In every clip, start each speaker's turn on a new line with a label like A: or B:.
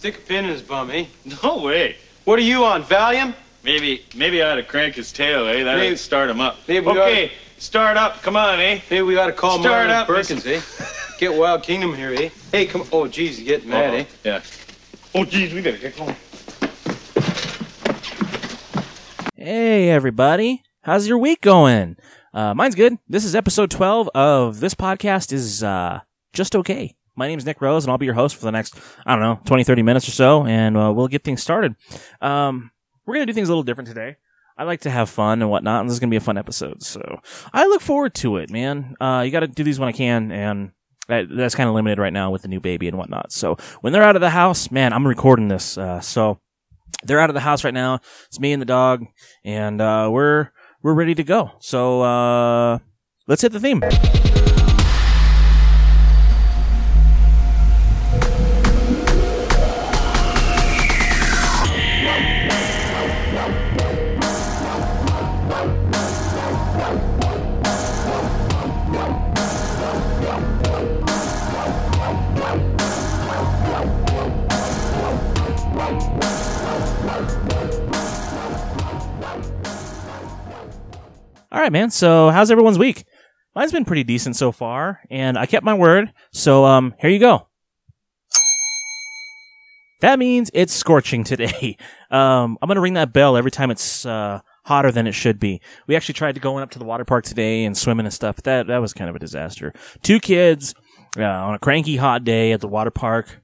A: Stick a pin in his bum, eh?
B: No way.
A: What are you on, Valium?
B: Maybe maybe I ought to crank his tail, eh? That'd start him up.
A: maybe we
B: okay, start up. Come on, eh?
A: Maybe we gotta call
B: Start
A: Marlin
B: up,
A: Perkins, eh? Get Wild Kingdom here, eh? Hey, come. Oh, geez, you getting mad, eh?
B: Yeah. Oh, geez, we gotta get going.
C: Hey, everybody. How's your week going? Uh, mine's good. This is episode 12 of this podcast is, uh, just okay. My name's Nick Rose and I'll be your host for the next, I don't know, 20, 30 minutes or so and, uh, we'll get things started. Um, we're gonna do things a little different today. I like to have fun and whatnot, and this is gonna be a fun episode, so I look forward to it, man. Uh, you gotta do these when I can, and that, that's kind of limited right now with the new baby and whatnot. So when they're out of the house, man, I'm recording this, uh, so they're out of the house right now. It's me and the dog, and uh, we're we're ready to go. So uh, let's hit the theme. All right, man. So how's everyone's week? Mine's been pretty decent so far, and I kept my word. So um, here you go. That means it's scorching today. Um, I'm gonna ring that bell every time it's uh, hotter than it should be. We actually tried to go up to the water park today and swimming and stuff. That that was kind of a disaster. Two kids uh, on a cranky hot day at the water park.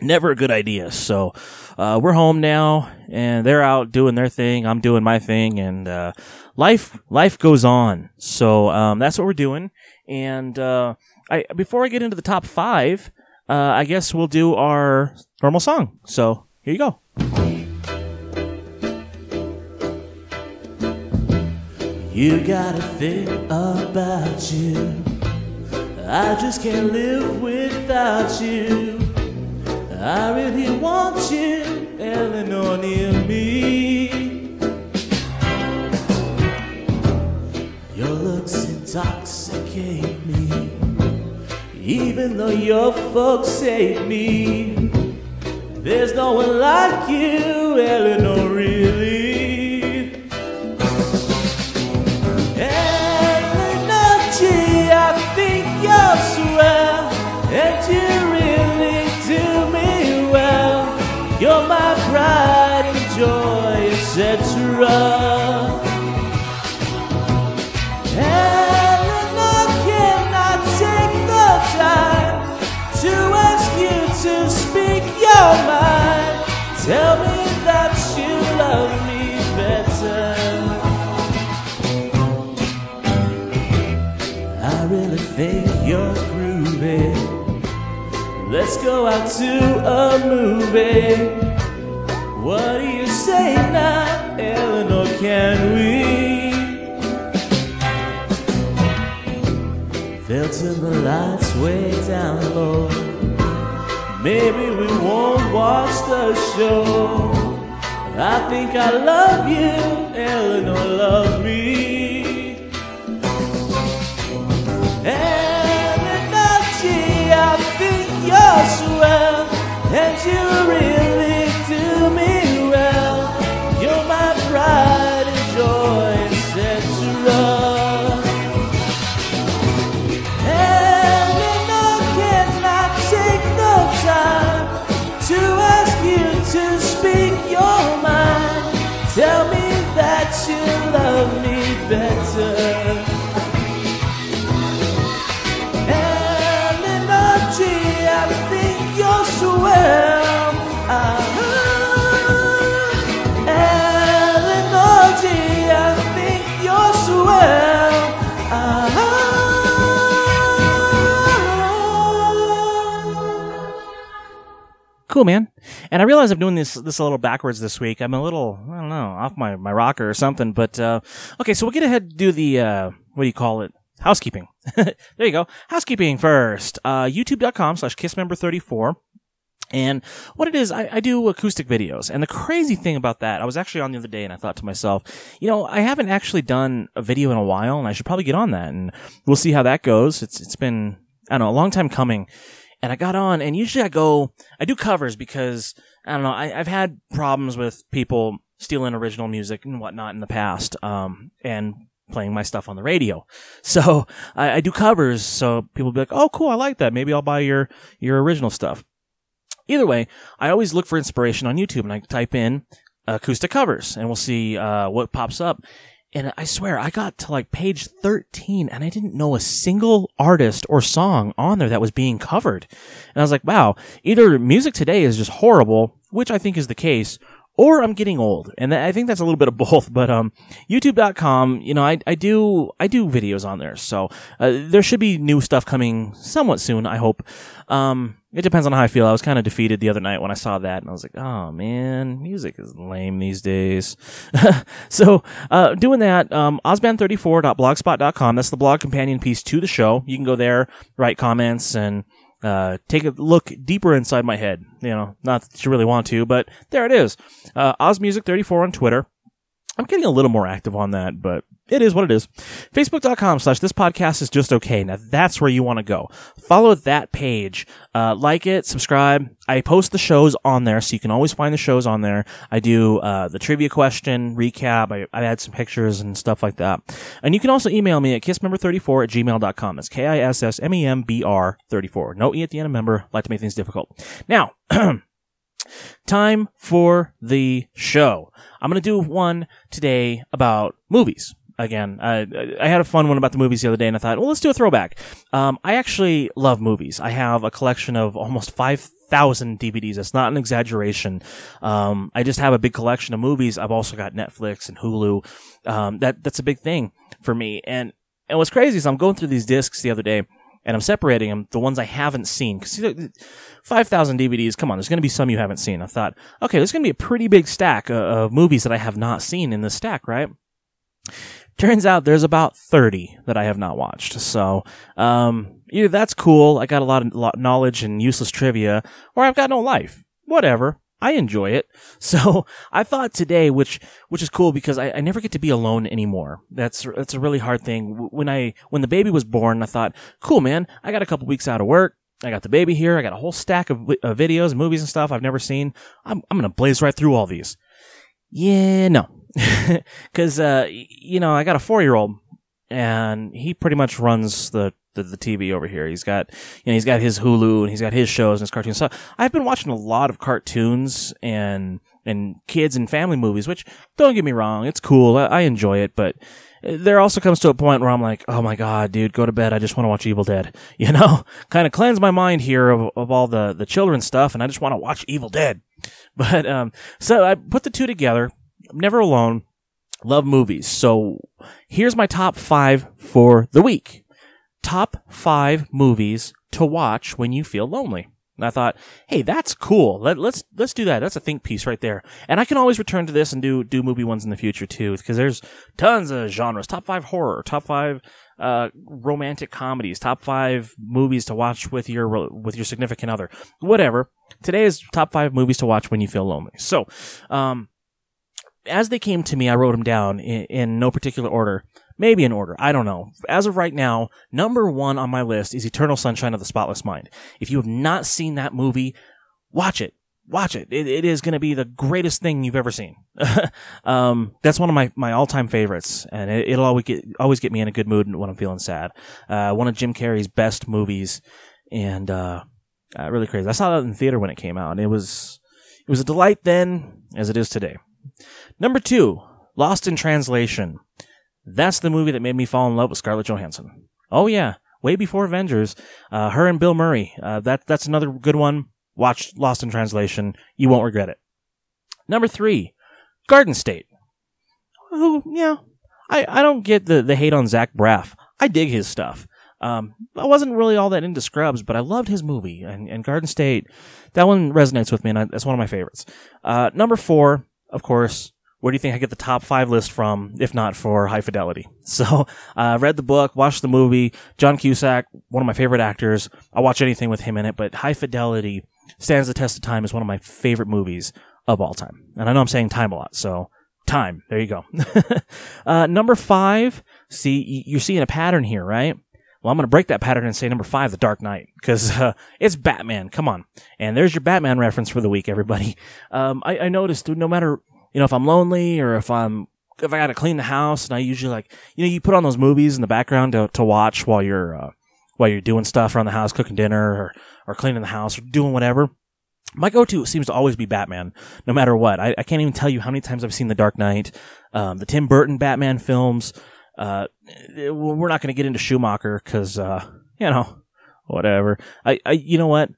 C: Never a good idea. So uh, we're home now, and they're out doing their thing. I'm doing my thing, and uh, life life goes on. So um, that's what we're doing. And uh, I before I get into the top five, uh, I guess we'll do our normal song. So here you go. You got a thing about you. I just can't live without you. I really want you, Eleanor, near me. Intoxicate me, even though your folks hate me. There's no one like you, Eleanor, really. Eleanor G, I think you're swell, and you really do me well. You're my pride and joy, etc. go out to a movie. What do you say now, Eleanor? Can we? Filter the lights way down low. Maybe we won't watch the show. I think I love you, Eleanor, love me. Eleanor and you really do me well. You're my pride and joy, etc. Eleanor, can I take the time to ask you to speak your mind? Tell me that you love me better. Cool, man. And I realize I'm doing this this a little backwards this week. I'm a little I don't know off my my rocker or something. But uh, okay, so we'll get ahead and do the uh, what do you call it? Housekeeping. there you go. Housekeeping first. Uh, YouTube.com slash kissmembr34. And what it is, I, I do acoustic videos. And the crazy thing about that, I was actually on the other day and I thought to myself, you know, I haven't actually done a video in a while and I should probably get on that and we'll see how that goes. It's, it's been, I don't know, a long time coming. And I got on, and usually I go, I do covers because I don't know, I, I've had problems with people stealing original music and whatnot in the past, um, and playing my stuff on the radio. So I, I do covers, so people be like, "Oh, cool, I like that. Maybe I'll buy your your original stuff." Either way, I always look for inspiration on YouTube, and I type in acoustic covers, and we'll see uh, what pops up. And I swear, I got to like page 13 and I didn't know a single artist or song on there that was being covered. And I was like, wow, either music today is just horrible, which I think is the case, or I'm getting old. And I think that's a little bit of both, but, um, youtube.com, you know, I, I do, I do videos on there. So, uh, there should be new stuff coming somewhat soon, I hope. Um, it depends on how I feel. I was kind of defeated the other night when I saw that, and I was like, "Oh man, music is lame these days." so, uh, doing that, um, osband34.blogspot.com. That's the blog companion piece to the show. You can go there, write comments, and uh, take a look deeper inside my head. You know, not that you really want to, but there it is. Uh, OzMusic34 on Twitter. I'm getting a little more active on that, but it is what it is. Facebook.com slash this podcast is just okay. Now that's where you want to go. Follow that page. Uh, like it, subscribe. I post the shows on there, so you can always find the shows on there. I do, uh, the trivia question, recap. I, I add some pictures and stuff like that. And you can also email me at kissmembr34 at gmail.com. That's K-I-S-S-M-E-M-B-R 34. No E at the end of member. Like to make things difficult. Now, time for the show. I'm going to do one today about movies. Again, I, I had a fun one about the movies the other day, and I thought, well, let's do a throwback. Um, I actually love movies. I have a collection of almost 5,000 DVDs. That's not an exaggeration. Um, I just have a big collection of movies. I've also got Netflix and Hulu. Um, that, that's a big thing for me. And, and what's crazy is I'm going through these discs the other day, and I'm separating them, the ones I haven't seen. Cause 5,000 DVDs, come on, there's going to be some you haven't seen. I thought, okay, there's going to be a pretty big stack of, movies that I have not seen in this stack, right? Turns out there's about 30 that I have not watched. So, um, either that's cool, I got a lot of knowledge and useless trivia, or I've got no life. Whatever. I enjoy it. So I thought today, which, which is cool because I, I never get to be alone anymore. That's, that's a really hard thing. When I, when the baby was born, I thought, cool, man, I got a couple weeks out of work. I got the baby here. I got a whole stack of, of videos, movies and stuff I've never seen. I'm, I'm going to blaze right through all these. Yeah, no. Cause, uh, you know, I got a four year old and he pretty much runs the, the, the, TV over here. He's got, you know, he's got his Hulu and he's got his shows and his cartoons. So I've been watching a lot of cartoons and, and kids and family movies, which don't get me wrong. It's cool. I, I enjoy it, but there also comes to a point where I'm like, oh my god, dude, go to bed. I just want to watch Evil Dead. You know, kind of cleanse my mind here of, of all the, the children's stuff and I just want to watch Evil Dead. But, um, so I put the two together. I'm never alone. Love movies. So here's my top five for the week. Top five movies to watch when you feel lonely. And I thought, hey, that's cool. Let, let's let's do that. That's a think piece right there. And I can always return to this and do do movie ones in the future too, because there's tons of genres. Top five horror, top five uh, romantic comedies, top five movies to watch with your with your significant other, whatever. Today is top five movies to watch when you feel lonely. So, um, as they came to me, I wrote them down in, in no particular order. Maybe in order. I don't know. As of right now, number one on my list is Eternal Sunshine of the Spotless Mind. If you have not seen that movie, watch it. Watch it. It, it is going to be the greatest thing you've ever seen. um, that's one of my, my all time favorites, and it, will always get always get me in a good mood when I'm feeling sad. Uh, one of Jim Carrey's best movies, and uh, uh, really crazy. I saw that in theater when it came out. And it was it was a delight then, as it is today. Number two, Lost in Translation. That's the movie that made me fall in love with Scarlett Johansson. Oh yeah, way before Avengers. Uh, her and Bill Murray. Uh, that that's another good one. Watch Lost in Translation. You won't regret it. Number three, Garden State. Oh yeah, I I don't get the the hate on Zach Braff. I dig his stuff. Um, I wasn't really all that into Scrubs, but I loved his movie and, and Garden State. That one resonates with me, and I, that's one of my favorites. Uh, number four, of course, where do you think I get the top five list from, if not for High Fidelity? So, I uh, read the book, watched the movie. John Cusack, one of my favorite actors. I'll watch anything with him in it, but High Fidelity stands the test of time as one of my favorite movies of all time. And I know I'm saying time a lot, so time. There you go. uh, number five. See, you're seeing a pattern here, right? Well, I'm going to break that pattern and say number five, The Dark Knight, because uh, it's Batman. Come on. And there's your Batman reference for the week, everybody. Um, I, I noticed no matter, you know, if I'm lonely or if I'm, if I got to clean the house and I usually like, you know, you put on those movies in the background to, to watch while you're, uh, while you're doing stuff around the house, cooking dinner or, or cleaning the house or doing whatever. My go-to seems to always be Batman, no matter what. I, I can't even tell you how many times I've seen The Dark Knight, um, the Tim Burton Batman films. Uh, we're not going to get into Schumacher because, uh, you know, whatever. I, I, you know what?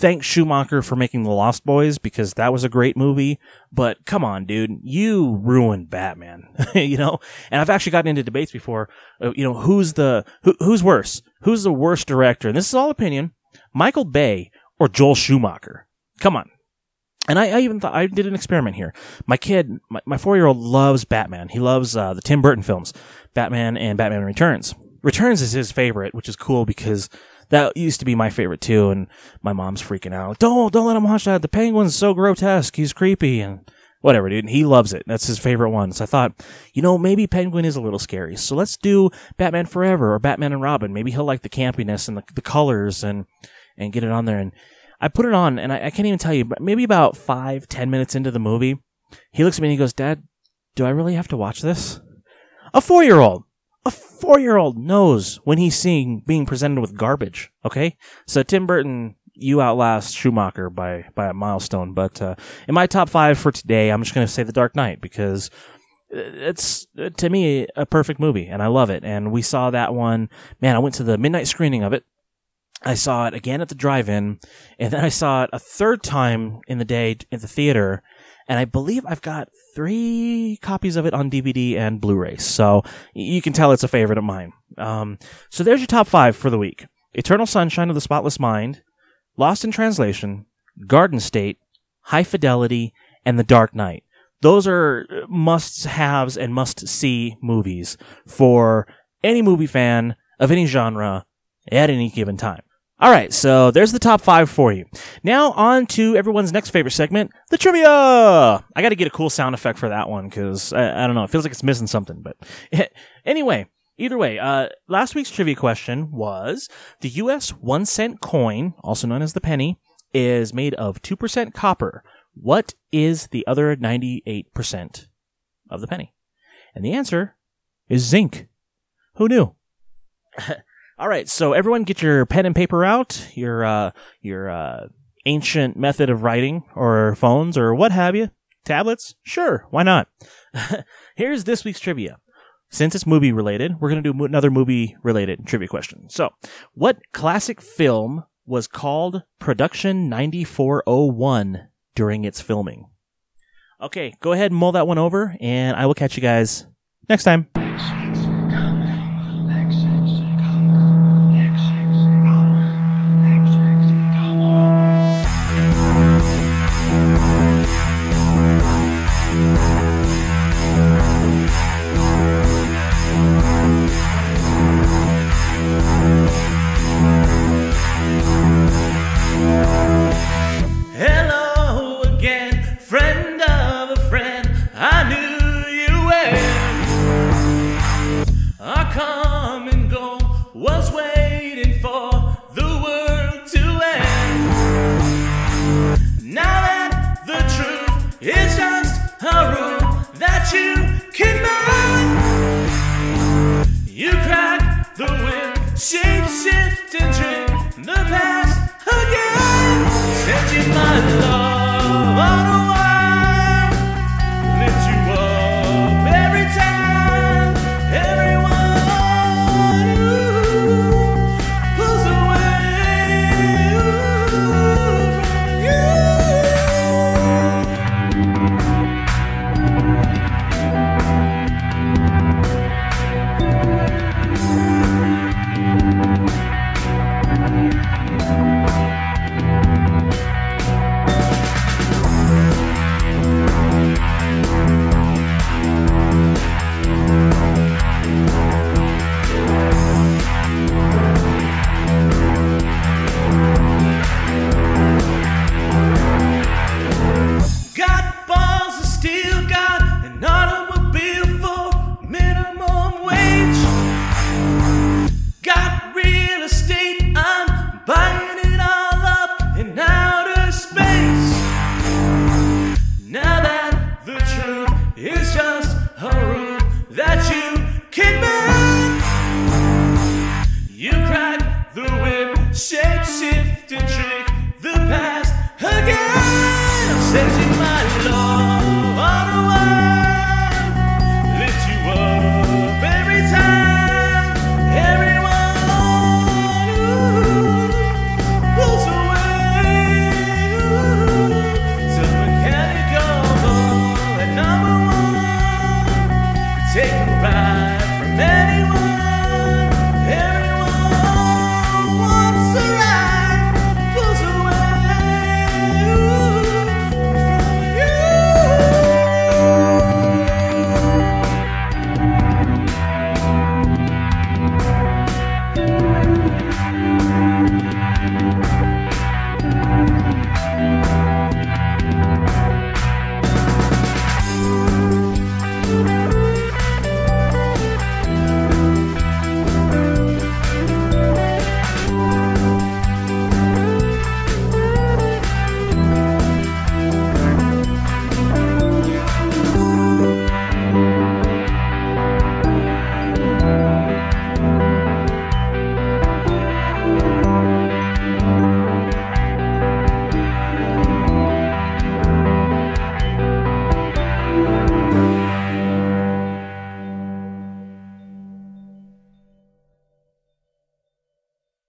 C: Thanks Schumacher for making The Lost Boys because that was a great movie. But come on, dude, you ruined Batman, you know? And I've actually gotten into debates before, uh, you know, who's the, who, who's worse? Who's the worst director? And this is all opinion. Michael Bay or Joel Schumacher. Come on. And I, I, even thought I did an experiment here. My kid, my, my four year old loves Batman. He loves uh, the Tim Burton films, Batman and Batman Returns. Returns is his favorite, which is cool because that used to be my favorite too. And my mom's freaking out. Don't don't let him watch that. The Penguin's so grotesque. He's creepy and whatever, dude. He loves it. That's his favorite one. So I thought, you know, maybe Penguin is a little scary. So let's do Batman Forever or Batman and Robin. Maybe he'll like the campiness and the, the colors and and get it on there. And I put it on, and I, I can't even tell you, but maybe about five, ten minutes into the movie, he looks at me and he goes, "Dad, do I really have to watch this?" A four year old, a four year old knows when he's seeing being presented with garbage. Okay, so Tim Burton, you outlast Schumacher by by a milestone. But uh, in my top five for today, I'm just going to say The Dark Knight because it's to me a perfect movie and I love it. And we saw that one. Man, I went to the midnight screening of it I saw it again at the drive-in, and then I saw it a third time in the day in the theater, and I believe I've got three copies of it on DVD and Blu-ray. So you can tell it's a favorite of mine. Um, so there's your top five for the week: Eternal Sunshine of the Spotless Mind, Lost in Translation, Garden State, High Fidelity, and The Dark Knight. Those are must-haves and must-see movies for any movie fan of any genre at any given time. All right, so there's the top five for you. Now on to everyone's next favorite segment, the trivia. I got to get a cool sound effect for that one because I, I, don't know, it feels like it's missing something. But anyway, either way, uh, last week's trivia question was: the U.S. one cent coin, also known as the penny, is made of two percent copper. What is the other ninety-eight percent of the penny? And the answer is zinc. Who knew? All right, so everyone get your pen and paper out, your uh, your uh, ancient method of writing, or phones, or what have you. Tablets? Sure, why not? Here's this week's trivia. Since it's movie related, we're going to do another movie related trivia question. So, what classic film was called Production 9401 during its filming? Okay, go ahead and mull that one over, and I will catch you guys next time.